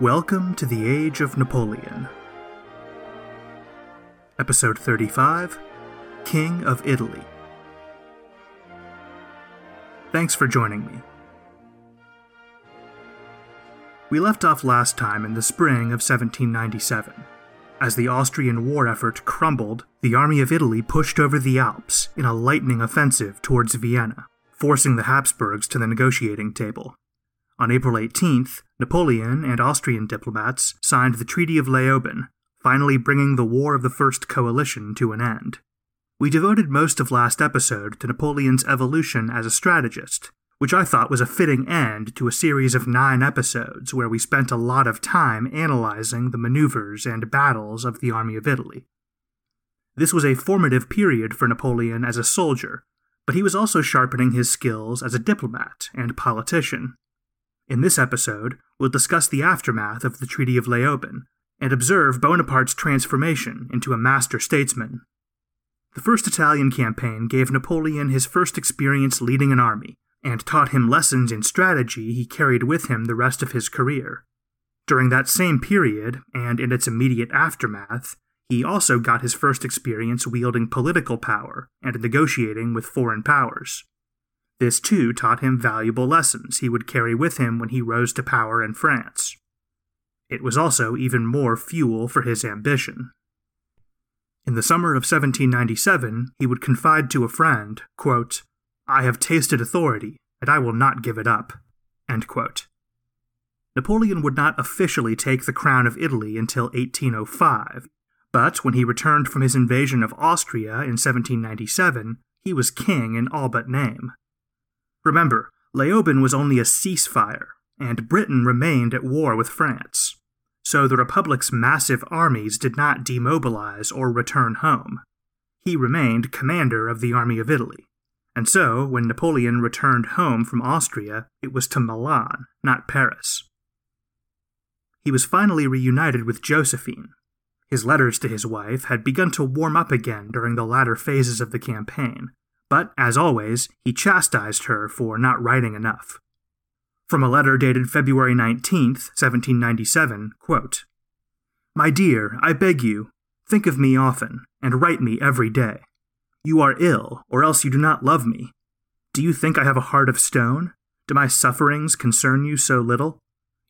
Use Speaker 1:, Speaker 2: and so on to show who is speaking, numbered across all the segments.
Speaker 1: Welcome to the Age of Napoleon. Episode 35 King of Italy. Thanks for joining me. We left off last time in the spring of 1797. As the Austrian war effort crumbled, the army of Italy pushed over the Alps in a lightning offensive towards Vienna, forcing the Habsburgs to the negotiating table. On April 18th, Napoleon and Austrian diplomats signed the Treaty of Leoben, finally bringing the War of the First Coalition to an end. We devoted most of last episode to Napoleon's evolution as a strategist, which I thought was a fitting end to a series of nine episodes where we spent a lot of time analyzing the maneuvers and battles of the Army of Italy. This was a formative period for Napoleon as a soldier, but he was also sharpening his skills as a diplomat and politician. In this episode, we'll discuss the aftermath of the Treaty of Leoben and observe Bonaparte's transformation into a master statesman. The First Italian Campaign gave Napoleon his first experience leading an army and taught him lessons in strategy he carried with him the rest of his career. During that same period, and in its immediate aftermath, he also got his first experience wielding political power and negotiating with foreign powers. This too taught him valuable lessons he would carry with him when he rose to power in France. It was also even more fuel for his ambition. In the summer of 1797, he would confide to a friend, quote, I have tasted authority, and I will not give it up. Napoleon would not officially take the crown of Italy until 1805, but when he returned from his invasion of Austria in 1797, he was king in all but name. Remember, Leoben was only a ceasefire, and Britain remained at war with France. So the Republic's massive armies did not demobilize or return home. He remained commander of the Army of Italy. And so, when Napoleon returned home from Austria, it was to Milan, not Paris. He was finally reunited with Josephine. His letters to his wife had begun to warm up again during the latter phases of the campaign, but as always, he chastised her for not writing enough. From a letter dated February 19, 1797, quote, My dear, I beg you, think of me often, and write me every day. You are ill, or else you do not love me. Do you think I have a heart of stone? Do my sufferings concern you so little?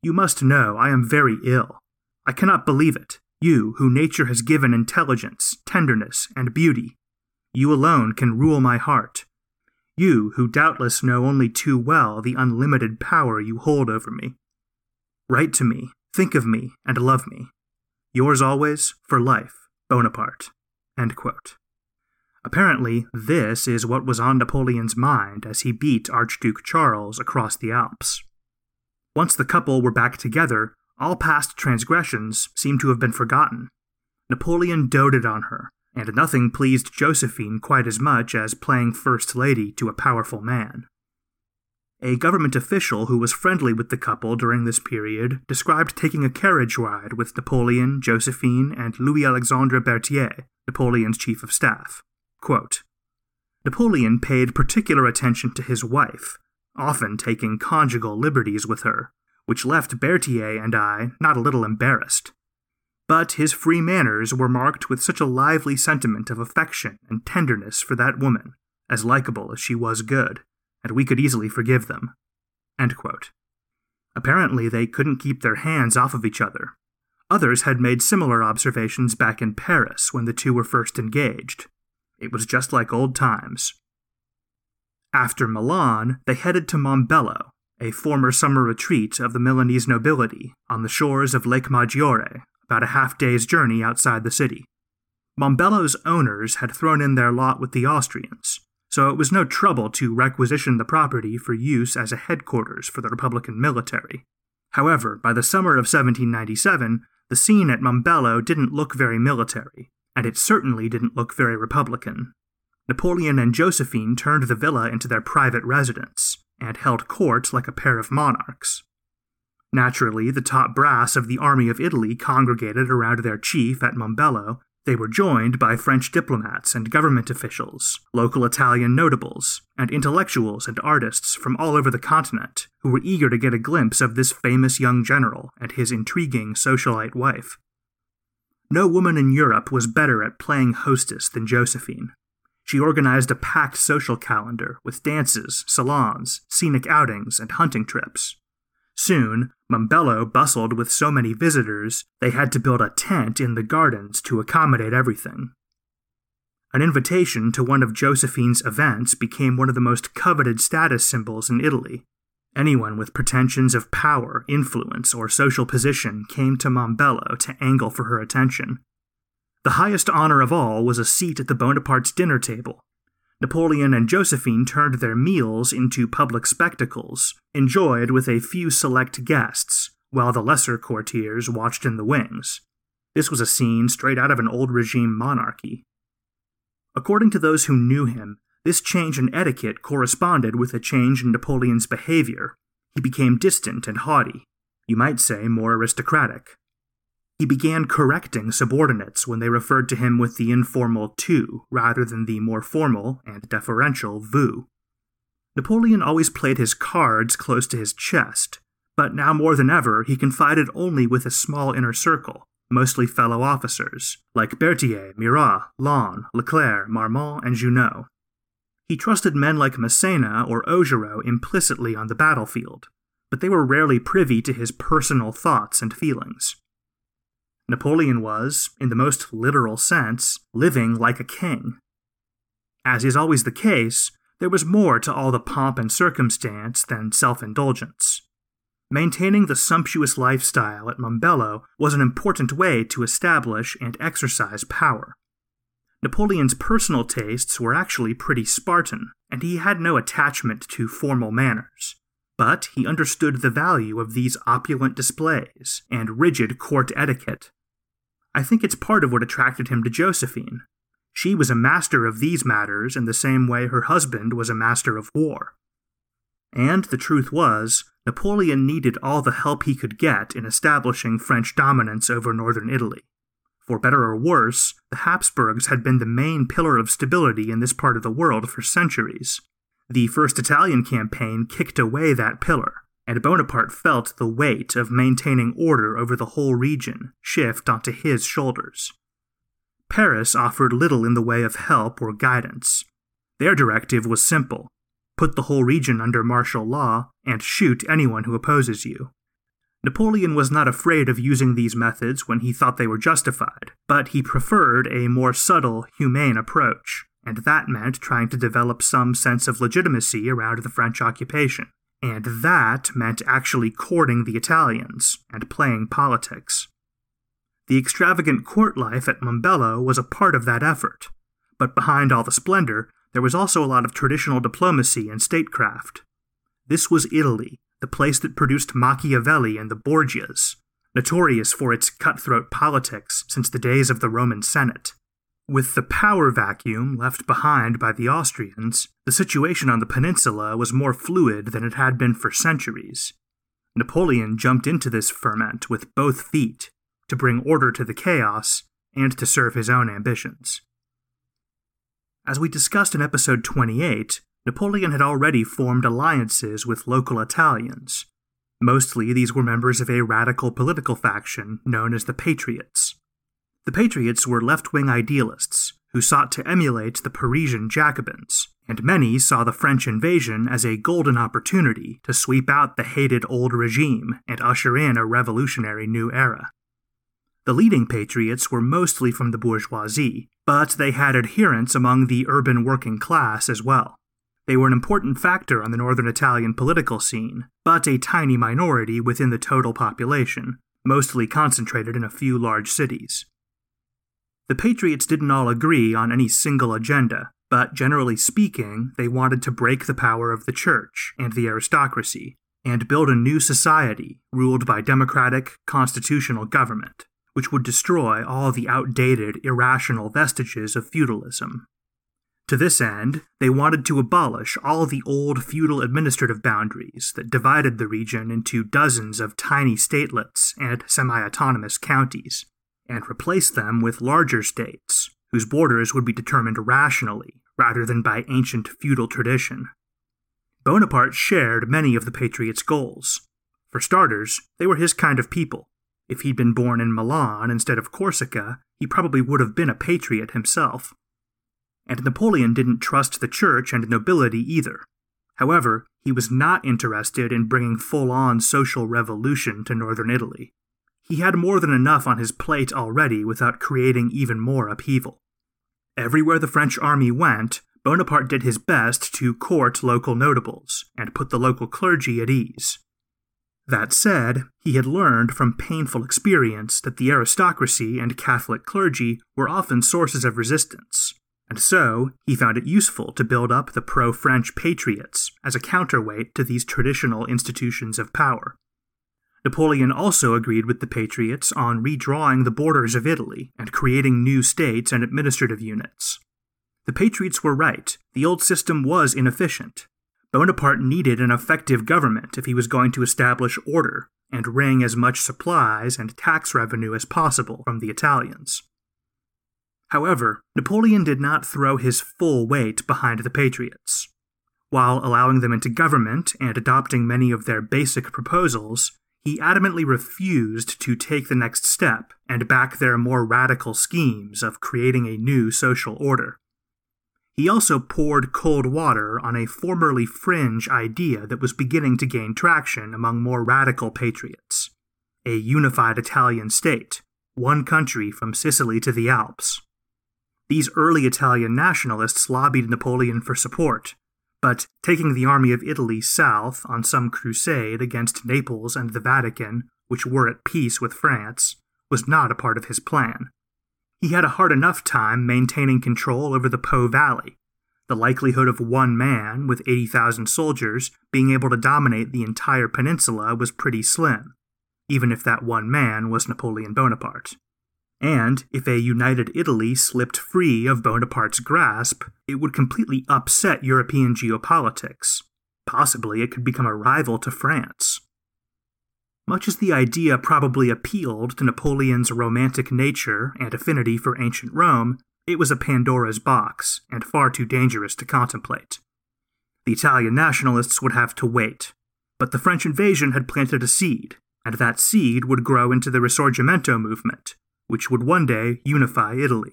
Speaker 1: You must know I am very ill. I cannot believe it, you who nature has given intelligence, tenderness, and beauty, you alone can rule my heart. You, who doubtless know only too well the unlimited power you hold over me. Write to me, think of me, and love me. Yours always, for life, Bonaparte. Apparently, this is what was on Napoleon's mind as he beat Archduke Charles across the Alps. Once the couple were back together, all past transgressions seemed to have been forgotten. Napoleon doted on her, and nothing pleased Josephine quite as much as playing First Lady to a powerful man. A government official who was friendly with the couple during this period described taking a carriage ride with Napoleon, Josephine, and Louis Alexandre Berthier, Napoleon's chief of staff. Quote, Napoleon paid particular attention to his wife, often taking conjugal liberties with her, which left Berthier and I not a little embarrassed. But his free manners were marked with such a lively sentiment of affection and tenderness for that woman, as likable as she was good, and we could easily forgive them. Apparently, they couldn't keep their hands off of each other. Others had made similar observations back in Paris when the two were first engaged. It was just like old times. After Milan, they headed to Mombello, a former summer retreat of the Milanese nobility on the shores of Lake Maggiore, about a half day's journey outside the city. Mombello's owners had thrown in their lot with the Austrians, so it was no trouble to requisition the property for use as a headquarters for the Republican military. However, by the summer of 1797, the scene at Mombello didn't look very military, and it certainly didn't look very Republican. Napoleon and Josephine turned the villa into their private residence, and held court like a pair of monarchs. Naturally, the top brass of the Army of Italy congregated around their chief at Mombello. They were joined by French diplomats and government officials, local Italian notables, and intellectuals and artists from all over the continent who were eager to get a glimpse of this famous young general and his intriguing socialite wife. No woman in Europe was better at playing hostess than Josephine. She organized a packed social calendar with dances, salons, scenic outings, and hunting trips. Soon, Mombello bustled with so many visitors they had to build a tent in the gardens to accommodate everything. An invitation to one of Josephine's events became one of the most coveted status symbols in Italy. Anyone with pretensions of power, influence, or social position came to Mombello to angle for her attention. The highest honor of all was a seat at the Bonaparte's dinner table, Napoleon and Josephine turned their meals into public spectacles, enjoyed with a few select guests, while the lesser courtiers watched in the wings. This was a scene straight out of an old regime monarchy. According to those who knew him, this change in etiquette corresponded with a change in Napoleon's behavior. He became distant and haughty, you might say more aristocratic. He began correcting subordinates when they referred to him with the informal tu rather than the more formal and deferential vous. Napoleon always played his cards close to his chest, but now more than ever he confided only with a small inner circle, mostly fellow officers, like Berthier, Murat, Lannes, Leclerc, Marmont, and Junot. He trusted men like Massena or Augereau implicitly on the battlefield, but they were rarely privy to his personal thoughts and feelings. Napoleon was, in the most literal sense, living like a king. As is always the case, there was more to all the pomp and circumstance than self indulgence. Maintaining the sumptuous lifestyle at Mombello was an important way to establish and exercise power. Napoleon's personal tastes were actually pretty Spartan, and he had no attachment to formal manners. But he understood the value of these opulent displays and rigid court etiquette I think it's part of what attracted him to Josephine. She was a master of these matters in the same way her husband was a master of war. And the truth was, Napoleon needed all the help he could get in establishing French dominance over northern Italy. For better or worse, the Habsburgs had been the main pillar of stability in this part of the world for centuries. The First Italian campaign kicked away that pillar, and Bonaparte felt the weight of maintaining order over the whole region shift onto his shoulders. Paris offered little in the way of help or guidance. Their directive was simple put the whole region under martial law and shoot anyone who opposes you. Napoleon was not afraid of using these methods when he thought they were justified, but he preferred a more subtle, humane approach, and that meant trying to develop some sense of legitimacy around the French occupation and that meant actually courting the Italians and playing politics. The extravagant court life at Mombello was a part of that effort, but behind all the splendor, there was also a lot of traditional diplomacy and statecraft. This was Italy, the place that produced Machiavelli and the Borgias, notorious for its cutthroat politics since the days of the Roman Senate. With the power vacuum left behind by the Austrians, the situation on the peninsula was more fluid than it had been for centuries. Napoleon jumped into this ferment with both feet to bring order to the chaos and to serve his own ambitions. As we discussed in episode 28, Napoleon had already formed alliances with local Italians. Mostly, these were members of a radical political faction known as the Patriots The Patriots were left wing idealists who sought to emulate the Parisian Jacobins, and many saw the French invasion as a golden opportunity to sweep out the hated old regime and usher in a revolutionary new era. The leading patriots were mostly from the bourgeoisie, but they had adherents among the urban working class as well. They were an important factor on the northern Italian political scene, but a tiny minority within the total population, mostly concentrated in a few large cities. The Patriots didn't all agree on any single agenda, but generally speaking, they wanted to break the power of the church and the aristocracy, and build a new society ruled by democratic, constitutional government which would destroy all the outdated, irrational vestiges of feudalism. To this end, they wanted to abolish all the old feudal administrative boundaries that divided the region into dozens of tiny statelets and semi autonomous counties, and replace them with larger states, whose borders would be determined rationally rather than by ancient feudal tradition. Bonaparte shared many of the Patriots' goals. For starters, they were his kind of people, if he'd been born in Milan instead of Corsica, he probably would have been a patriot himself. And Napoleon didn't trust the church and nobility either. However, he was not interested in bringing full on social revolution to northern Italy. He had more than enough on his plate already without creating even more upheaval. Everywhere the French army went, Bonaparte did his best to court local notables and put the local clergy at ease. That said, he had learned from painful experience that the aristocracy and Catholic clergy were often sources of resistance, and so he found it useful to build up the pro French patriots as a counterweight to these traditional institutions of power. Napoleon also agreed with the patriots on redrawing the borders of Italy and creating new states and administrative units. The patriots were right, the old system was inefficient, Bonaparte needed an effective government if he was going to establish order and wring as much supplies and tax revenue as possible from the Italians. However, Napoleon did not throw his full weight behind the Patriots. While allowing them into government and adopting many of their basic proposals, he adamantly refused to take the next step and back their more radical schemes of creating a new social order. He also poured cold water on a formerly fringe idea that was beginning to gain traction among more radical patriots a unified Italian state, one country from Sicily to the Alps. These early Italian nationalists lobbied Napoleon for support, but taking the army of Italy south on some crusade against Naples and the Vatican, which were at peace with France, was not a part of his plan. He had a hard enough time maintaining control over the Po Valley. The likelihood of one man, with 80,000 soldiers, being able to dominate the entire peninsula was pretty slim, even if that one man was Napoleon Bonaparte. And if a united Italy slipped free of Bonaparte's grasp, it would completely upset European geopolitics. Possibly it could become a rival to France. Much as the idea probably appealed to Napoleon's romantic nature and affinity for ancient Rome, it was a Pandora's box and far too dangerous to contemplate. The Italian nationalists would have to wait, but the French invasion had planted a seed, and that seed would grow into the Risorgimento movement, which would one day unify Italy.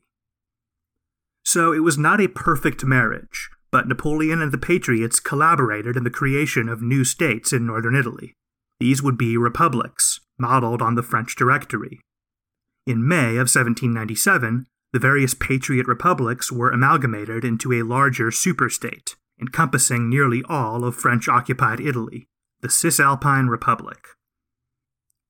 Speaker 1: So it was not a perfect marriage, but Napoleon and the Patriots collaborated in the creation of new states in northern Italy. These would be republics, modeled on the French Directory. In May of 1797, the various patriot republics were amalgamated into a larger superstate, encompassing nearly all of French occupied Italy, the Cisalpine Republic.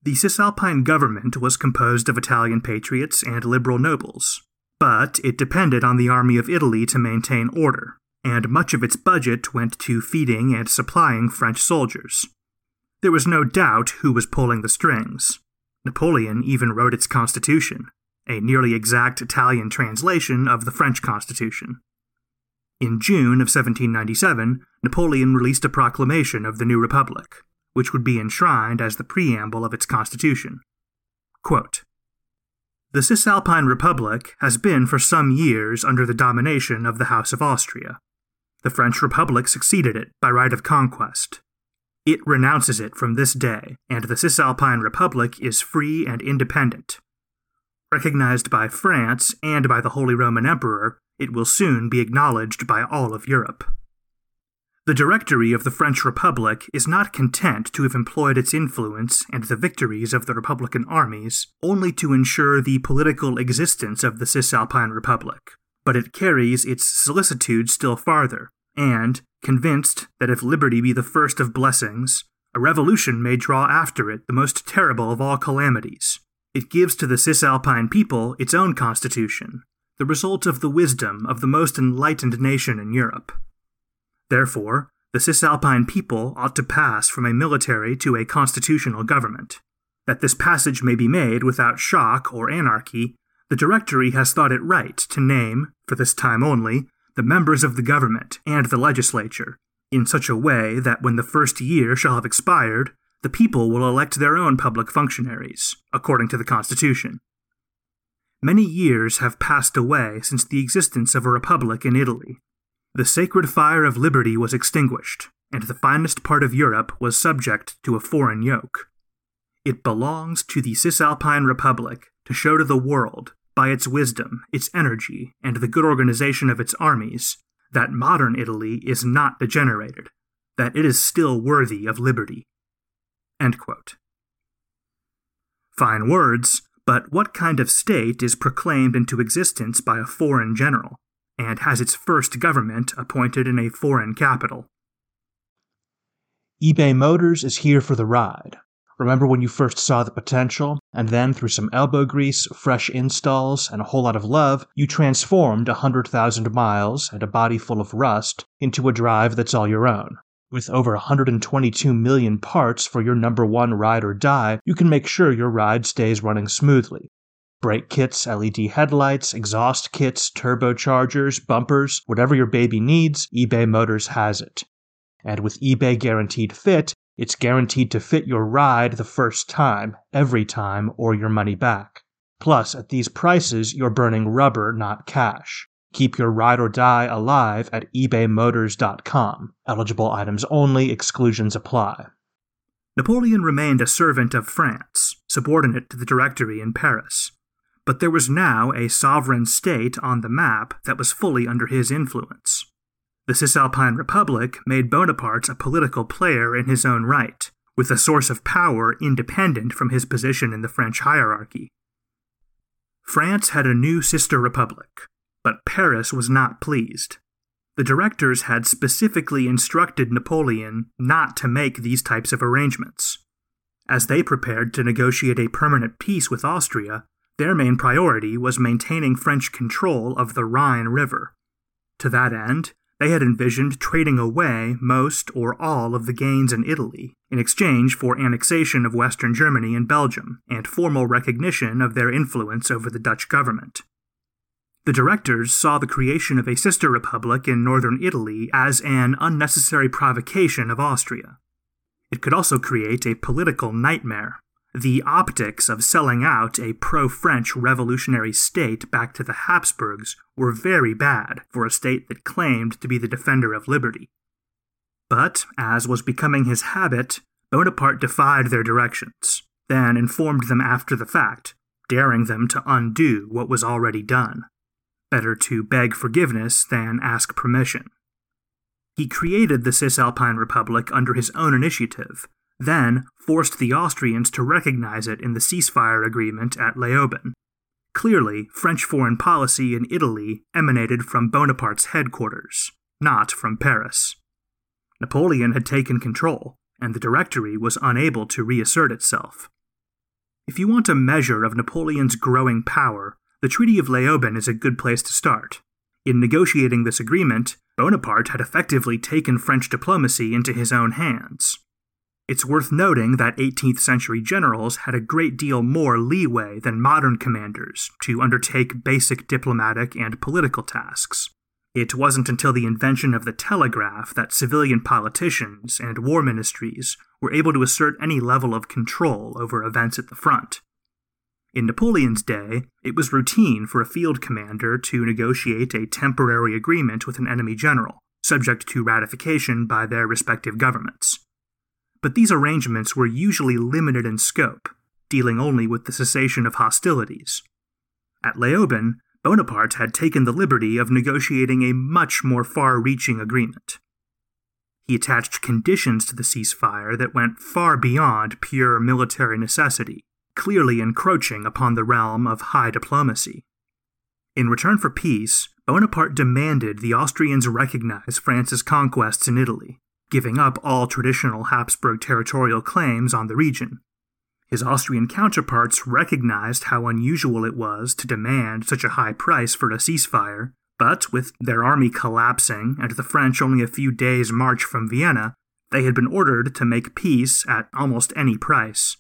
Speaker 1: The Cisalpine government was composed of Italian patriots and liberal nobles, but it depended on the Army of Italy to maintain order, and much of its budget went to feeding and supplying French soldiers. There was no doubt who was pulling the strings. Napoleon even wrote its constitution, a nearly exact Italian translation of the French constitution. In June of 1797, Napoleon released a proclamation of the new republic, which would be enshrined as the preamble of its constitution. Quote, the Cisalpine Republic has been for some years under the domination of the House of Austria. The French Republic succeeded it by right of conquest, it renounces it from this day, and the Cisalpine Republic is free and independent. recognized by France and by the Holy Roman Emperor, it will soon be acknowledged by all of Europe. The Directory of the French Republic is not content to have employed its influence and the victories of the Republican armies only to ensure the political existence of the Cisalpine Republic, but it carries its solicitude still farther, and, convinced that if liberty be the first of blessings, a revolution may draw after it the most terrible of all calamities. It gives to the Cisalpine people its own constitution, the result of the wisdom of the most enlightened nation in Europe. Therefore, the Cisalpine people ought to pass from a military to a constitutional government. That this passage may be made without shock or anarchy, the Directory has thought it right to name, for this time only, the members of the government and the legislature, in such a way that when the first year shall have expired, the people will elect their own public functionaries, according to the Constitution. Many years have passed away since the existence of a republic in Italy, the sacred fire of liberty was extinguished, and the finest part of Europe was subject to a foreign yoke. It belongs to the Cisalpine Republic to show to the world, by its wisdom, its energy, and the good organization of its armies, that modern Italy is not degenerated, that it is still worthy of liberty. Fine words, but what kind of state is proclaimed into existence by a foreign general? And has its first government appointed in a foreign capital.
Speaker 2: eBay Motors is here for the ride. Remember when you first saw the potential, and then through some elbow grease, fresh installs, and a whole lot of love, you transformed a 100,000 miles and a body full of rust into a drive that's all your own. With over 122 million parts for your number one ride or die, you can make sure your ride stays running smoothly, brake kits, LED headlights, exhaust kits, turbochargers, bumpers, whatever your baby needs, eBay Motors has it. And with eBay Guaranteed Fit, it's guaranteed to fit your ride the first time, every time, or your money back. Plus, at these prices, you're burning rubber, not cash. Keep your ride or die alive at ebaymotors.com. Eligible items only, exclusions apply.
Speaker 1: Napoleon remained a servant of France, subordinate to the Directory in Paris but there was now a sovereign state on the map that was fully under his influence. The Cisalpine Republic made Bonaparte a political player in his own right, with a source of power independent from his position in the French hierarchy. France had a new sister republic, but Paris was not pleased. The directors had specifically instructed Napoleon not to make these types of arrangements. As they prepared to negotiate a permanent peace with Austria, their main priority was maintaining French control of the Rhine River. To that end, they had envisioned trading away most or all of the gains in Italy in exchange for annexation of Western Germany and Belgium and formal recognition of their influence over the Dutch government. The directors saw the creation of a sister republic in northern Italy as an unnecessary provocation of Austria. It could also create a political nightmare the optics of selling out a pro French revolutionary state back to the Habsburgs were very bad for a state that claimed to be the defender of liberty. But, as was becoming his habit, Bonaparte defied their directions, then informed them after the fact, daring them to undo what was already done. Better to beg forgiveness than ask permission. He created the Cisalpine Republic under his own initiative, then forced the Austrians to recognize it in the ceasefire agreement at Leoben. Clearly, French foreign policy in Italy emanated from Bonaparte's headquarters, not from Paris. Napoleon had taken control, and the Directory was unable to reassert itself. If you want a measure of Napoleon's growing power, the Treaty of Leoben is a good place to start. In negotiating this agreement, Bonaparte had effectively taken French diplomacy into his own hands, it's worth noting that 18th century generals had a great deal more leeway than modern commanders to undertake basic diplomatic and political tasks. It wasn't until the invention of the telegraph that civilian politicians and war ministries were able to assert any level of control over events at the front. In Napoleon's day, it was routine for a field commander to negotiate a temporary agreement with an enemy general, subject to ratification by their respective governments but these arrangements were usually limited in scope, dealing only with the cessation of hostilities. At Leoben, Bonaparte had taken the liberty of negotiating a much more far reaching agreement. He attached conditions to the ceasefire that went far beyond pure military necessity, clearly encroaching upon the realm of high diplomacy. In return for peace, Bonaparte demanded the Austrians recognize France's conquests in Italy, giving up all traditional Habsburg territorial claims on the region. His Austrian counterparts recognized how unusual it was to demand such a high price for a ceasefire, but with their army collapsing and the French only a few days' march from Vienna, they had been ordered to make peace at almost any price.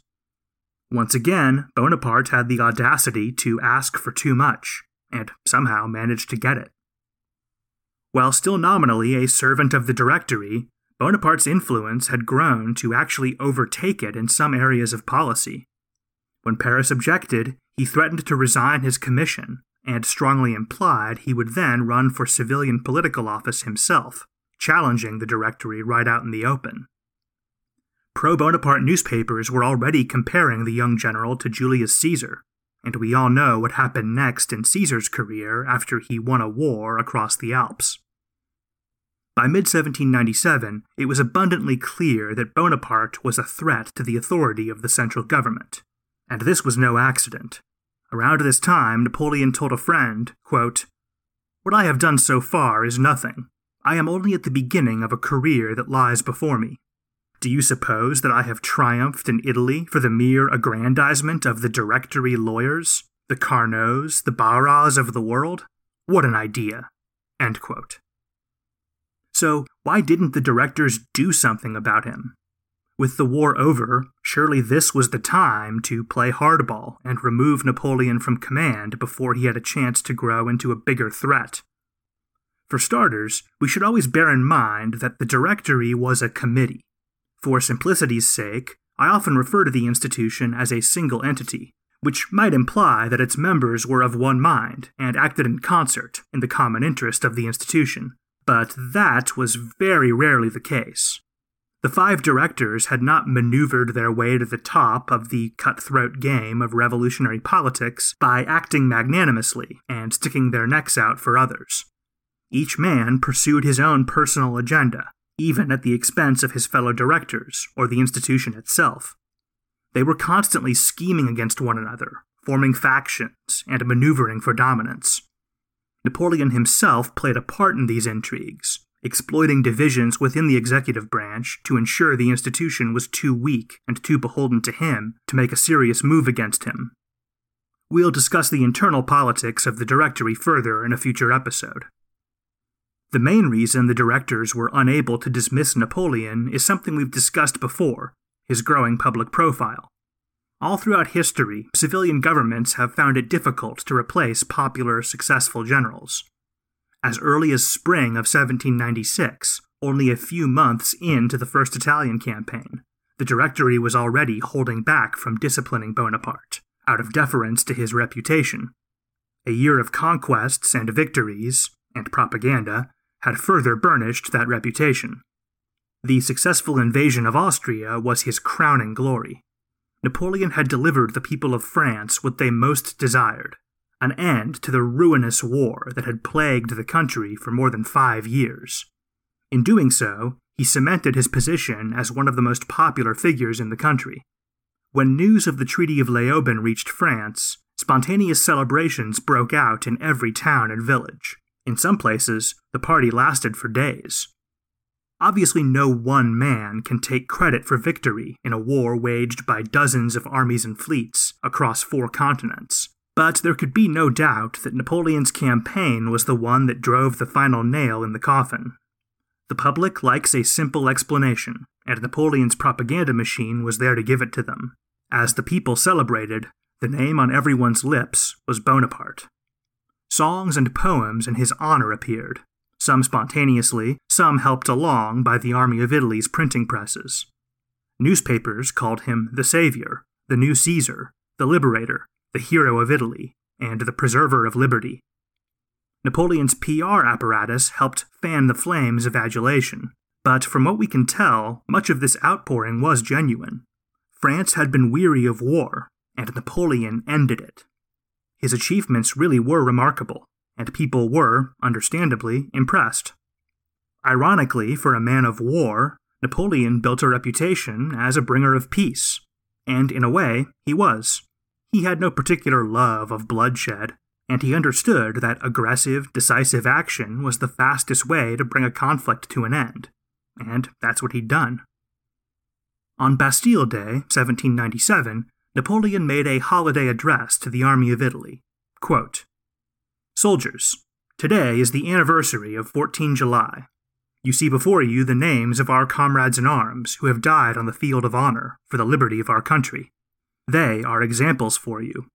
Speaker 1: Once again, Bonaparte had the audacity to ask for too much, and somehow managed to get it. While still nominally a servant of the Directory, Bonaparte's influence had grown to actually overtake it in some areas of policy. When Paris objected, he threatened to resign his commission, and strongly implied he would then run for civilian political office himself, challenging the Directory right out in the open. Pro Bonaparte newspapers were already comparing the young general to Julius Caesar, and we all know what happened next in Caesar's career after he won a war across the Alps. By mid 1797, it was abundantly clear that Bonaparte was a threat to the authority of the central government. And this was no accident. Around this time, Napoleon told a friend, quote, What I have done so far is nothing. I am only at the beginning of a career that lies before me. Do you suppose that I have triumphed in Italy for the mere aggrandizement of the directory lawyers, the Carnots, the Barras of the world? What an idea! So, why didn't the directors do something about him? With the war over, surely this was the time to play hardball and remove Napoleon from command before he had a chance to grow into a bigger threat. For starters, we should always bear in mind that the Directory was a committee. For simplicity's sake, I often refer to the institution as a single entity, which might imply that its members were of one mind and acted in concert in the common interest of the institution but that was very rarely the case. The five directors had not maneuvered their way to the top of the cutthroat game of revolutionary politics by acting magnanimously and sticking their necks out for others. Each man pursued his own personal agenda, even at the expense of his fellow directors or the institution itself. They were constantly scheming against one another, forming factions, and maneuvering for dominance. Napoleon himself played a part in these intrigues, exploiting divisions within the executive branch to ensure the institution was too weak and too beholden to him to make a serious move against him. We'll discuss the internal politics of the Directory further in a future episode. The main reason the directors were unable to dismiss Napoleon is something we've discussed before his growing public profile. All throughout history, civilian governments have found it difficult to replace popular, successful generals. As early as spring of 1796, only a few months into the First Italian campaign, the Directory was already holding back from disciplining Bonaparte, out of deference to his reputation. A year of conquests and victories, and propaganda, had further burnished that reputation. The successful invasion of Austria was his crowning glory. Napoleon had delivered the people of France what they most desired an end to the ruinous war that had plagued the country for more than five years. In doing so, he cemented his position as one of the most popular figures in the country. When news of the Treaty of Leoben reached France, spontaneous celebrations broke out in every town and village. In some places, the party lasted for days. Obviously, no one man can take credit for victory in a war waged by dozens of armies and fleets across four continents. But there could be no doubt that Napoleon's campaign was the one that drove the final nail in the coffin. The public likes a simple explanation, and Napoleon's propaganda machine was there to give it to them. As the people celebrated, the name on everyone's lips was Bonaparte. Songs and poems in his honor appeared, some spontaneously, some helped along by the Army of Italy's printing presses. Newspapers called him the Savior, the new Caesar, the Liberator, the hero of Italy, and the preserver of liberty. Napoleon's PR apparatus helped fan the flames of adulation, but from what we can tell, much of this outpouring was genuine. France had been weary of war, and Napoleon ended it. his achievements really were remarkable, and people were, understandably, impressed. Ironically, for a man of war, Napoleon built a reputation as a bringer of peace, and in a way, he was. He had no particular love of bloodshed, and he understood that aggressive, decisive action was the fastest way to bring a conflict to an end, and that's what he'd done. On Bastille Day, 1797, Napoleon made a holiday address to the Army of Italy. Quote, Soldiers, today is the anniversary of 14 July. You see before you the names of our comrades in arms who have died on the field of honor for the liberty of our country. They are examples for you.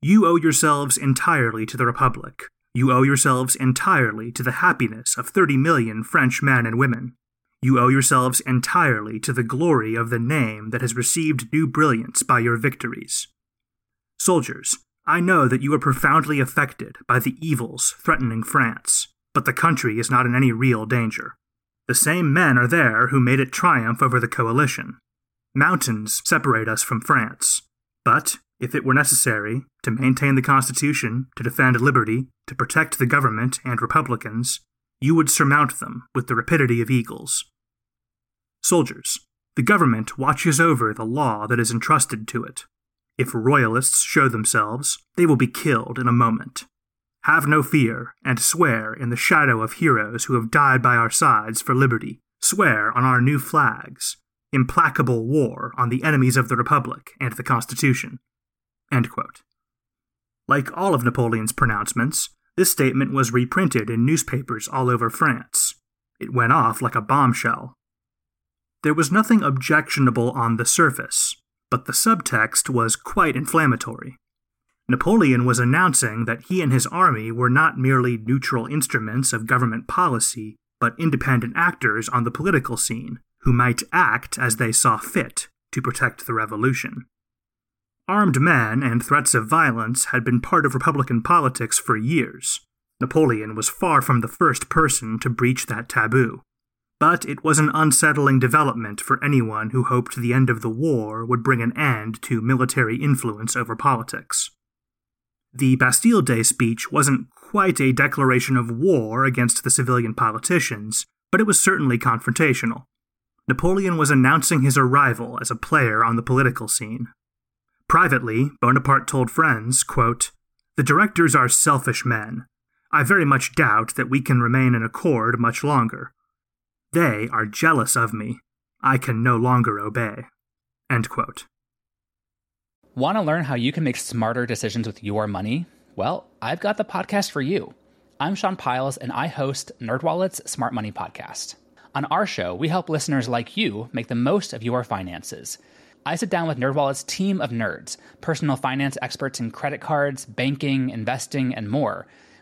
Speaker 1: You owe yourselves entirely to the Republic. You owe yourselves entirely to the happiness of 30 million French men and women. You owe yourselves entirely to the glory of the name that has received new brilliance by your victories. Soldiers, I know that you are profoundly affected by the evils threatening France but the country is not in any real danger. The same men are there who made it triumph over the coalition. Mountains separate us from France, but if it were necessary to maintain the Constitution, to defend liberty, to protect the government and Republicans, you would surmount them with the rapidity of eagles. Soldiers, the government watches over the law that is entrusted to it. If royalists show themselves, they will be killed in a moment. Have no fear, and swear in the shadow of heroes who have died by our sides for liberty. Swear on our new flags. Implacable war on the enemies of the Republic and the Constitution. Like all of Napoleon's pronouncements, this statement was reprinted in newspapers all over France. It went off like a bombshell. There was nothing objectionable on the surface, but the subtext was quite inflammatory. Napoleon was announcing that he and his army were not merely neutral instruments of government policy, but independent actors on the political scene, who might act as they saw fit to protect the revolution. Armed men and threats of violence had been part of Republican politics for years. Napoleon was far from the first person to breach that taboo. But it was an unsettling development for anyone who hoped the end of the war would bring an end to military influence over politics. The Bastille Day speech wasn't quite a declaration of war against the civilian politicians, but it was certainly confrontational. Napoleon was announcing his arrival as a player on the political scene. Privately, Bonaparte told friends, quote, The directors are selfish men. I very much doubt that we can remain in accord much longer. They are jealous of me. I can no longer obey.
Speaker 3: Want to learn how you can make smarter decisions with your money? Well, I've got the podcast for you. I'm Sean Pyles, and I host NerdWallet's Smart Money Podcast. On our show, we help listeners like you make the most of your finances. I sit down with NerdWallet's team of nerds, personal finance experts in credit cards, banking, investing, and more.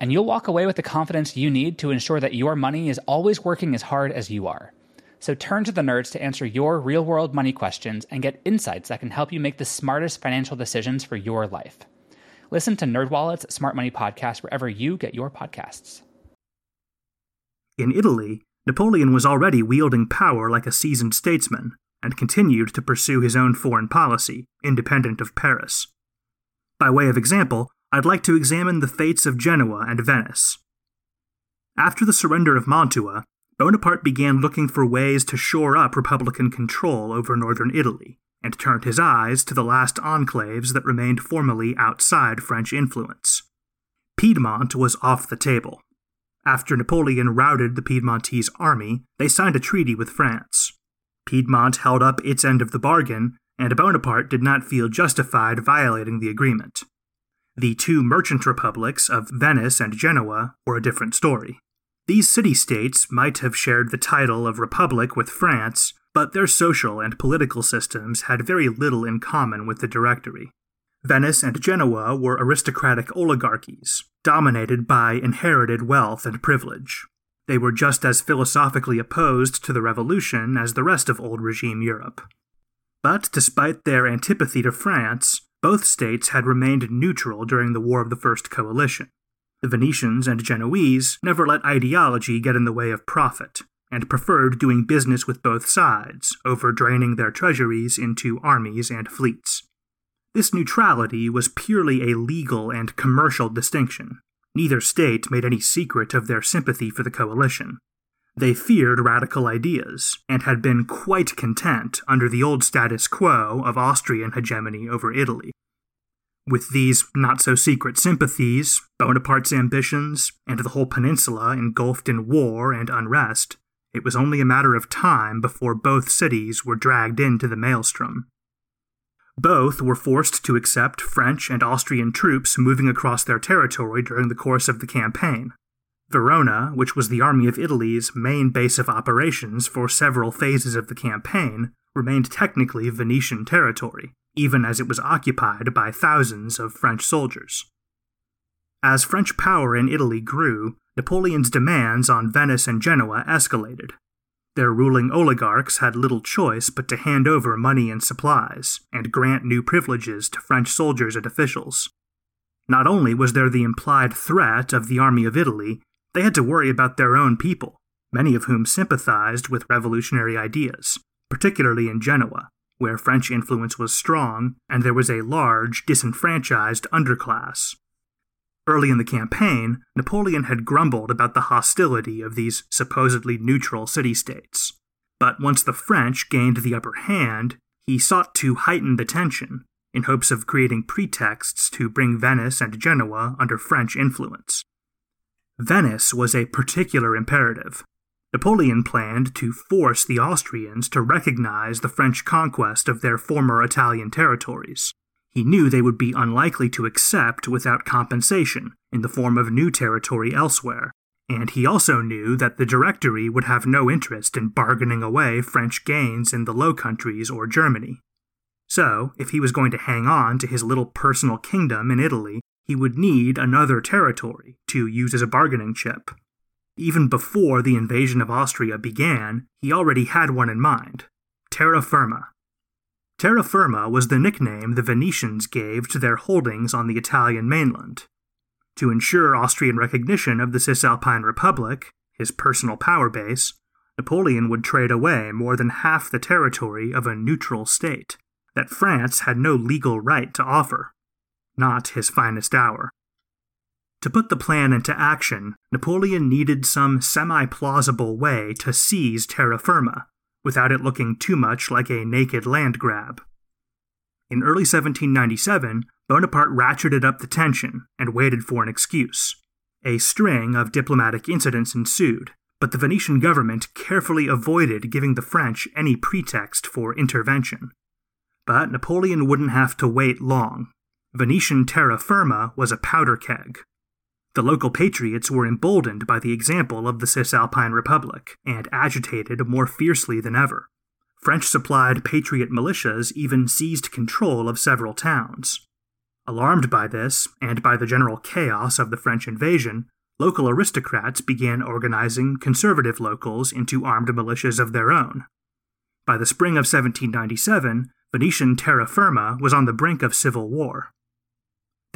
Speaker 3: And you'll walk away with the confidence you need to ensure that your money is always working as hard as you are. So turn to the nerds to answer your real world money questions and get insights that can help you make the smartest financial decisions for your life. Listen to NerdWallet's Smart Money Podcast wherever you get your podcasts.
Speaker 1: In Italy, Napoleon was already wielding power like a seasoned statesman and continued to pursue his own foreign policy, independent of Paris. By way of example, I'd like to examine the fates of Genoa and Venice. After the surrender of Mantua, Bonaparte began looking for ways to shore up Republican control over northern Italy, and turned his eyes to the last enclaves that remained formally outside French influence. Piedmont was off the table. After Napoleon routed the Piedmontese army, they signed a treaty with France. Piedmont held up its end of the bargain, and Bonaparte did not feel justified violating the agreement. The two merchant republics of Venice and Genoa were a different story. These city states might have shared the title of republic with France, but their social and political systems had very little in common with the Directory. Venice and Genoa were aristocratic oligarchies, dominated by inherited wealth and privilege. They were just as philosophically opposed to the revolution as the rest of old regime Europe. But despite their antipathy to France, both states had remained neutral during the War of the First Coalition. The Venetians and Genoese never let ideology get in the way of profit, and preferred doing business with both sides over draining their treasuries into armies and fleets. This neutrality was purely a legal and commercial distinction. Neither state made any secret of their sympathy for the coalition. They feared radical ideas, and had been quite content under the old status quo of Austrian hegemony over Italy. With these not so secret sympathies, Bonaparte's ambitions, and the whole peninsula engulfed in war and unrest, it was only a matter of time before both cities were dragged into the maelstrom. Both were forced to accept French and Austrian troops moving across their territory during the course of the campaign. Verona, which was the Army of Italy's main base of operations for several phases of the campaign, remained technically Venetian territory, even as it was occupied by thousands of French soldiers. As French power in Italy grew, Napoleon's demands on Venice and Genoa escalated, their ruling oligarchs had little choice but to hand over money and supplies, and grant new privileges to French soldiers and officials. Not only was there the implied threat of the Army of Italy, they had to worry about their own people, many of whom sympathized with revolutionary ideas, particularly in Genoa, where French influence was strong and there was a large, disenfranchised underclass. Early in the campaign, Napoleon had grumbled about the hostility of these supposedly neutral city states. But once the French gained the upper hand, he sought to heighten the tension in hopes of creating pretexts to bring Venice and Genoa under French influence. Venice was a particular imperative. Napoleon planned to force the Austrians to recognize the French conquest of their former Italian territories he knew they would be unlikely to accept without compensation in the form of new territory elsewhere, and he also knew that the Directory would have no interest in bargaining away French gains in the Low Countries or Germany. So, if he was going to hang on to his little personal kingdom in Italy, he would need another territory to use as a bargaining chip. Even before the invasion of Austria began, he already had one in mind terra firma, Terra firma was the nickname the Venetians gave to their holdings on the Italian mainland. To ensure Austrian recognition of the Cisalpine Republic, his personal power base, Napoleon would trade away more than half the territory of a neutral state that France had no legal right to offer. Not his finest hour. To put the plan into action, Napoleon needed some semi plausible way to seize terra firma, without it looking too much like a naked land grab. In early 1797, Bonaparte ratcheted up the tension and waited for an excuse. A string of diplomatic incidents ensued, but the Venetian government carefully avoided giving the French any pretext for intervention. But Napoleon wouldn't have to wait long. Venetian terra firma was a powder keg. The local patriots were emboldened by the example of the Cisalpine Republic and agitated more fiercely than ever. French supplied patriot militias even seized control of several towns. Alarmed by this, and by the general chaos of the French invasion, local aristocrats began organizing conservative locals into armed militias of their own. By the spring of 1797, Venetian terra firma was on the brink of civil war.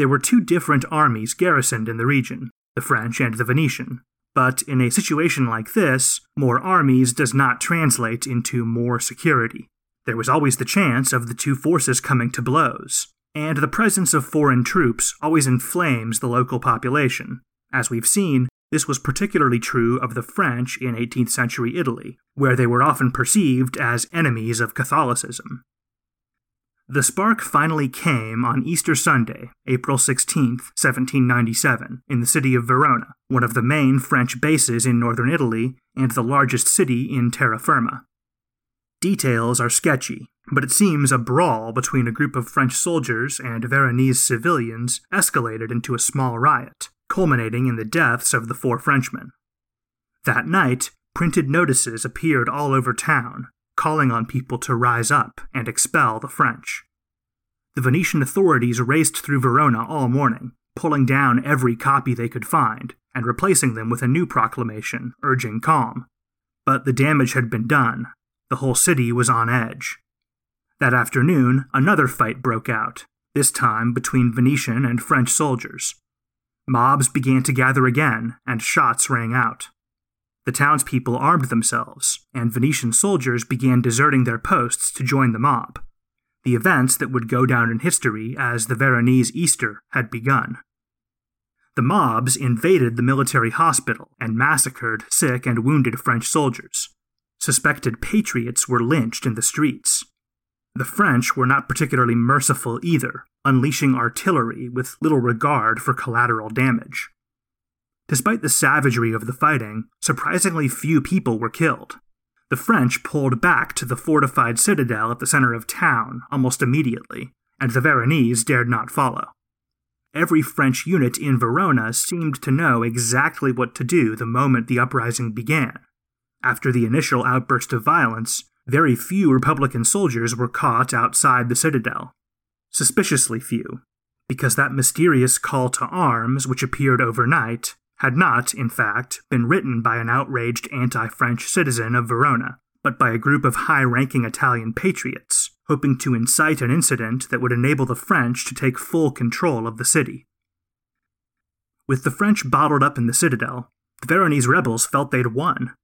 Speaker 1: There were two different armies garrisoned in the region, the French and the Venetian. But in a situation like this, more armies does not translate into more security. There was always the chance of the two forces coming to blows, and the presence of foreign troops always inflames the local population. As we've seen, this was particularly true of the French in 18th century Italy, where they were often perceived as enemies of Catholicism. The spark finally came on Easter Sunday, April 16, 1797, in the city of Verona, one of the main French bases in northern Italy and the largest city in terra firma. Details are sketchy, but it seems a brawl between a group of French soldiers and Veronese civilians escalated into a small riot, culminating in the deaths of the four Frenchmen. That night, printed notices appeared all over town, calling on people to rise up and expel the French. The Venetian authorities raced through Verona all morning, pulling down every copy they could find and replacing them with a new proclamation urging calm. But the damage had been done. The whole city was on edge. That afternoon, another fight broke out, this time between Venetian and French soldiers. Mobs began to gather again, and shots rang out. The townspeople armed themselves, and Venetian soldiers began deserting their posts to join the mob. The events that would go down in history as the Veronese Easter had begun. The mobs invaded the military hospital and massacred sick and wounded French soldiers. Suspected patriots were lynched in the streets. The French were not particularly merciful either, unleashing artillery with little regard for collateral damage. Despite the savagery of the fighting, surprisingly few people were killed. The French pulled back to the fortified citadel at the center of town almost immediately, and the Veronese dared not follow. Every French unit in Verona seemed to know exactly what to do the moment the uprising began. After the initial outburst of violence, very few Republican soldiers were caught outside the citadel. Suspiciously few, because that mysterious call to arms, which appeared overnight, had not, in fact, been written by an outraged anti French citizen of Verona, but by a group of high ranking Italian patriots, hoping to incite an incident that would enable the French to take full control of the city. With the French bottled up in the citadel, the Veronese rebels felt they'd won,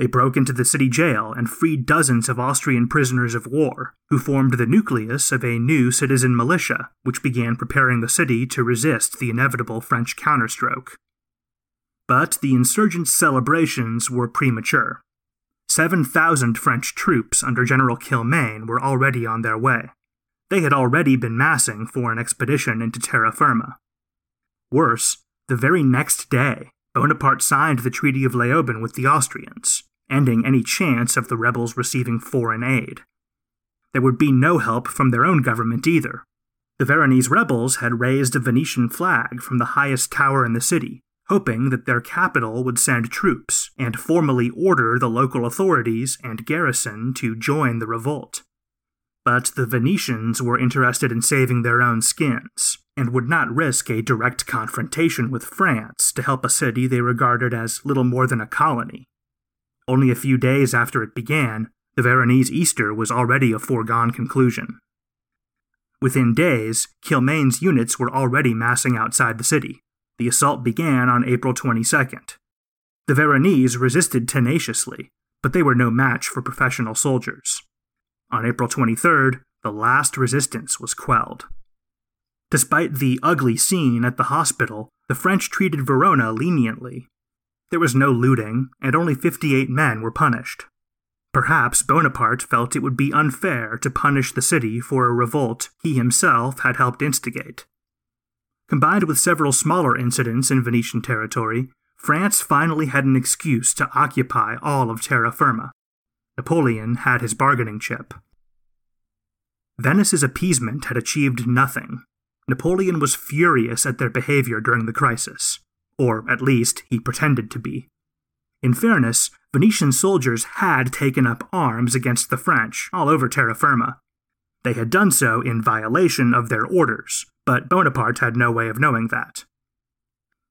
Speaker 1: they broke into the city jail and freed dozens of Austrian prisoners of war, who formed the nucleus of a new citizen militia, which began preparing the city to resist the inevitable French counterstroke. But the insurgents' celebrations were premature. 7,000 French troops under General Kilmaine were already on their way. They had already been massing for an expedition into terra firma. Worse, the very next day, Bonaparte signed the Treaty of Leoben with the Austrians, ending any chance of the rebels receiving foreign aid. There would be no help from their own government either. The Veronese rebels had raised a Venetian flag from the highest tower in the city, hoping that their capital would send troops and formally order the local authorities and garrison to join the revolt. But the Venetians were interested in saving their own skins, and would not risk a direct confrontation with France to help a city they regarded as little more than a colony. Only a few days after it began, the Veronese Easter was already a foregone conclusion. Within days, Kilmaine's units were already massing outside the city. The assault began on April 22nd. The Veronese resisted tenaciously, but they were no match for professional soldiers. On April 23rd, the last resistance was quelled. Despite the ugly scene at the hospital, the French treated Verona leniently there was no looting, and only 58 men were punished. Perhaps Bonaparte felt it would be unfair to punish the city for a revolt he himself had helped instigate. Combined with several smaller incidents in Venetian territory, France finally had an excuse to occupy all of terra firma. Napoleon had his bargaining chip. Venice's appeasement had achieved nothing. Napoleon was furious at their behavior during the crisis or at least he pretended to be. In fairness, Venetian soldiers had taken up arms against the French all over terra firma. They had done so in violation of their orders, but Bonaparte had no way of knowing that.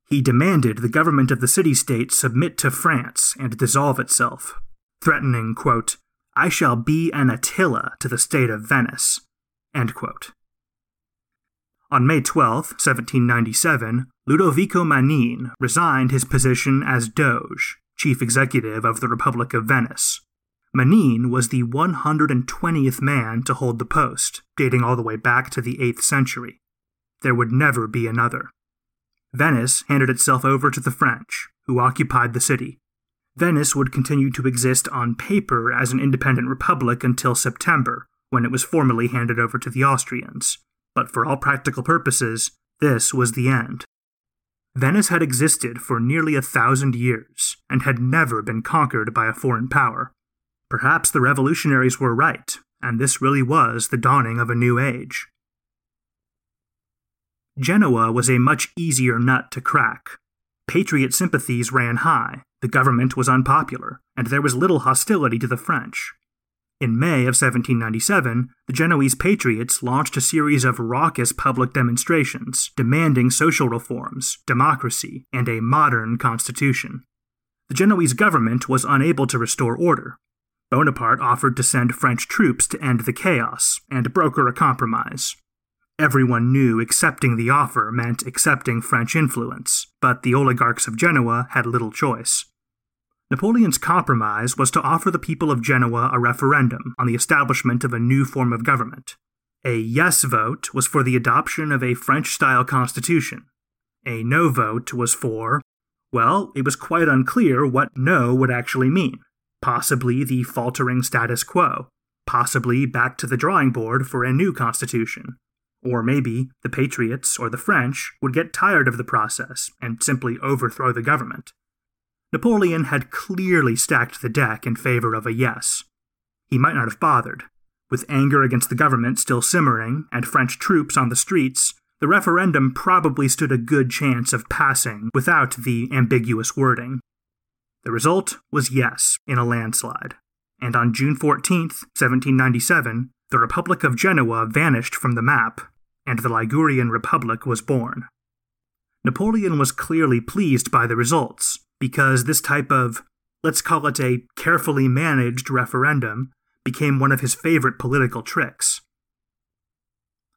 Speaker 1: He demanded the government of the city state submit to France and dissolve itself, threatening, quote, I shall be an Attila to the state of Venice. On May 12, 1797, Ludovico Manin resigned his position as Doge, chief executive of the Republic of Venice. Manin was the 120th man to hold the post, dating all the way back to the 8th century. There would never be another. Venice handed itself over to the French, who occupied the city. Venice would continue to exist on paper as an independent republic until September, when it was formally handed over to the Austrians, but for all practical purposes, this was the end. Venice had existed for nearly a thousand years and had never been conquered by a foreign power. Perhaps the revolutionaries were right, and this really was the dawning of a new age. Genoa was a much easier nut to crack. Patriot sympathies ran high, the government was unpopular, and there was little hostility to the French. In May of 1797, the Genoese patriots launched a series of raucous public demonstrations demanding social reforms, democracy, and a modern constitution. The Genoese government was unable to restore order. Bonaparte offered to send French troops to end the chaos and broker a compromise. Everyone knew accepting the offer meant accepting French influence, but the oligarchs of Genoa had little choice. Napoleon's compromise was to offer the people of Genoa a referendum on the establishment of a new form of government. A yes vote was for the adoption of a French style constitution. A no vote was for, well, it was quite unclear what no would actually mean. Possibly the faltering status quo. Possibly back to the drawing board for a new constitution. Or maybe the Patriots or the French would get tired of the process and simply overthrow the government. Napoleon had clearly stacked the deck in favor of a yes. He might not have bothered. With anger against the government still simmering and French troops on the streets, the referendum probably stood a good chance of passing without the ambiguous wording. The result was yes in a landslide, and on June 14, 1797, the Republic of Genoa vanished from the map, and the Ligurian Republic was born. Napoleon was clearly pleased by the results, because this type of, let's call it a carefully managed referendum, became one of his favorite political tricks.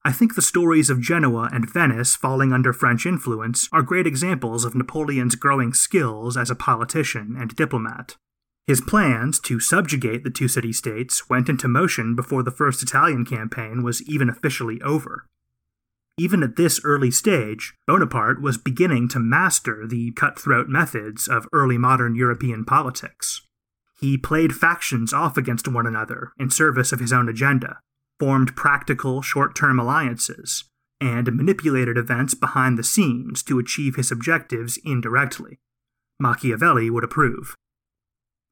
Speaker 1: I think the stories of Genoa and Venice falling under French influence are great examples of Napoleon's growing skills as a politician and diplomat. His plans to subjugate the two city states went into motion before the First Italian campaign was even officially over. Even at this early stage, Bonaparte was beginning to master the cutthroat methods of early modern European politics. He played factions off against one another in service of his own agenda, formed practical short term alliances, and manipulated events behind the scenes to achieve his objectives indirectly. Machiavelli would approve.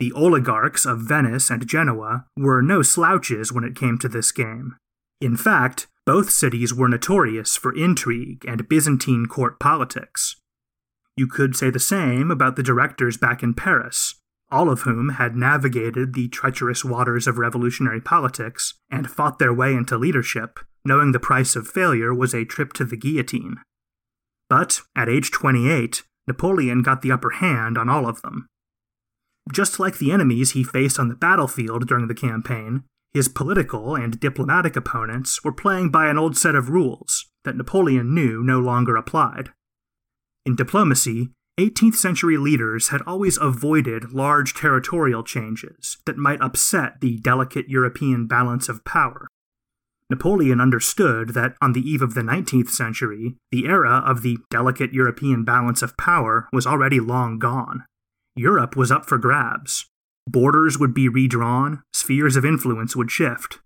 Speaker 1: The oligarchs of Venice and Genoa were no slouches when it came to this game. In fact, both cities were notorious for intrigue and Byzantine court politics. You could say the same about the directors back in Paris, all of whom had navigated the treacherous waters of revolutionary politics and fought their way into leadership, knowing the price of failure was a trip to the guillotine. But at age 28, Napoleon got the upper hand on all of them. Just like the enemies he faced on the battlefield during the campaign, his political and diplomatic opponents were playing by an old set of rules that Napoleon knew no longer applied. In diplomacy, 18th century leaders had always avoided large territorial changes that might upset the delicate European balance of power. Napoleon understood that on the eve of the 19th century, the era of the delicate European balance of power was already long gone. Europe was up for grabs, Borders would be redrawn, spheres of influence would shift.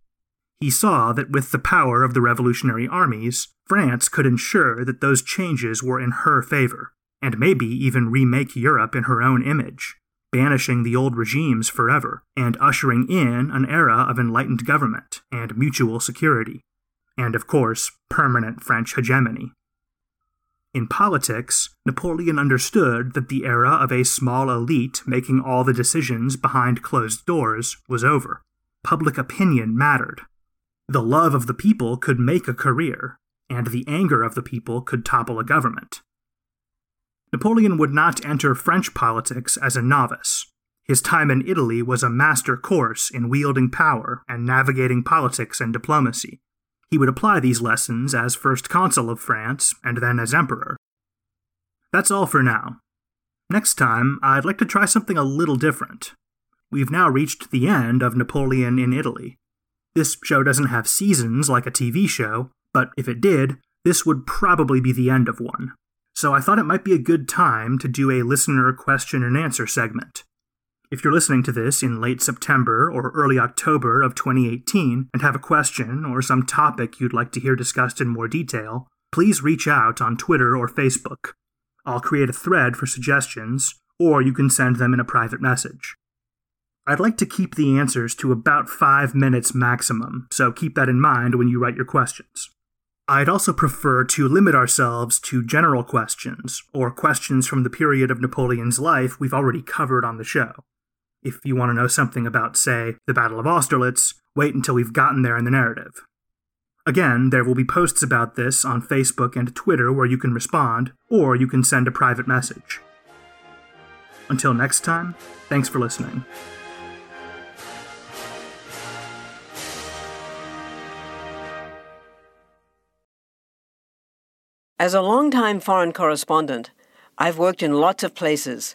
Speaker 1: He saw that with the power of the revolutionary armies, France could ensure that those changes were in her favor, and maybe even remake Europe in her own image, banishing the old regimes forever, and ushering in an era of enlightened government and mutual security, and of course, permanent French hegemony. In politics, Napoleon understood that the era of a small elite making all the decisions behind closed doors was over. Public opinion mattered. The love of the people could make a career, and the anger of the people could topple a government. Napoleon would not enter French politics as a novice. His time in Italy was a master course in wielding power and navigating politics and diplomacy. He would apply these lessons as first consul of France and then as emperor. That's all for now. Next time, I'd like to try something a little different. We've now reached the end of Napoleon in Italy. This show doesn't have seasons like a TV show, but if it did, this would probably be the end of one. So I thought it might be a good time to do a listener question and answer segment. If you're listening to this in late September or early October of 2018 and have a question or some topic you'd like to hear discussed in more detail, please reach out on Twitter or Facebook. I'll create a thread for suggestions, or you can send them in a private message. I'd like to keep the answers to about five minutes maximum, so keep that in mind when you write your questions. I'd also prefer to limit ourselves to general questions, or questions from the period of Napoleon's life we've already covered on the show. If you want to know something about, say, the Battle of Austerlitz, wait until we've gotten there in the narrative. Again, there will be posts about this on Facebook and Twitter where you can respond, or you can send a private message. Until next time, thanks for listening.
Speaker 4: As a long-time foreign correspondent, I've worked in lots of places,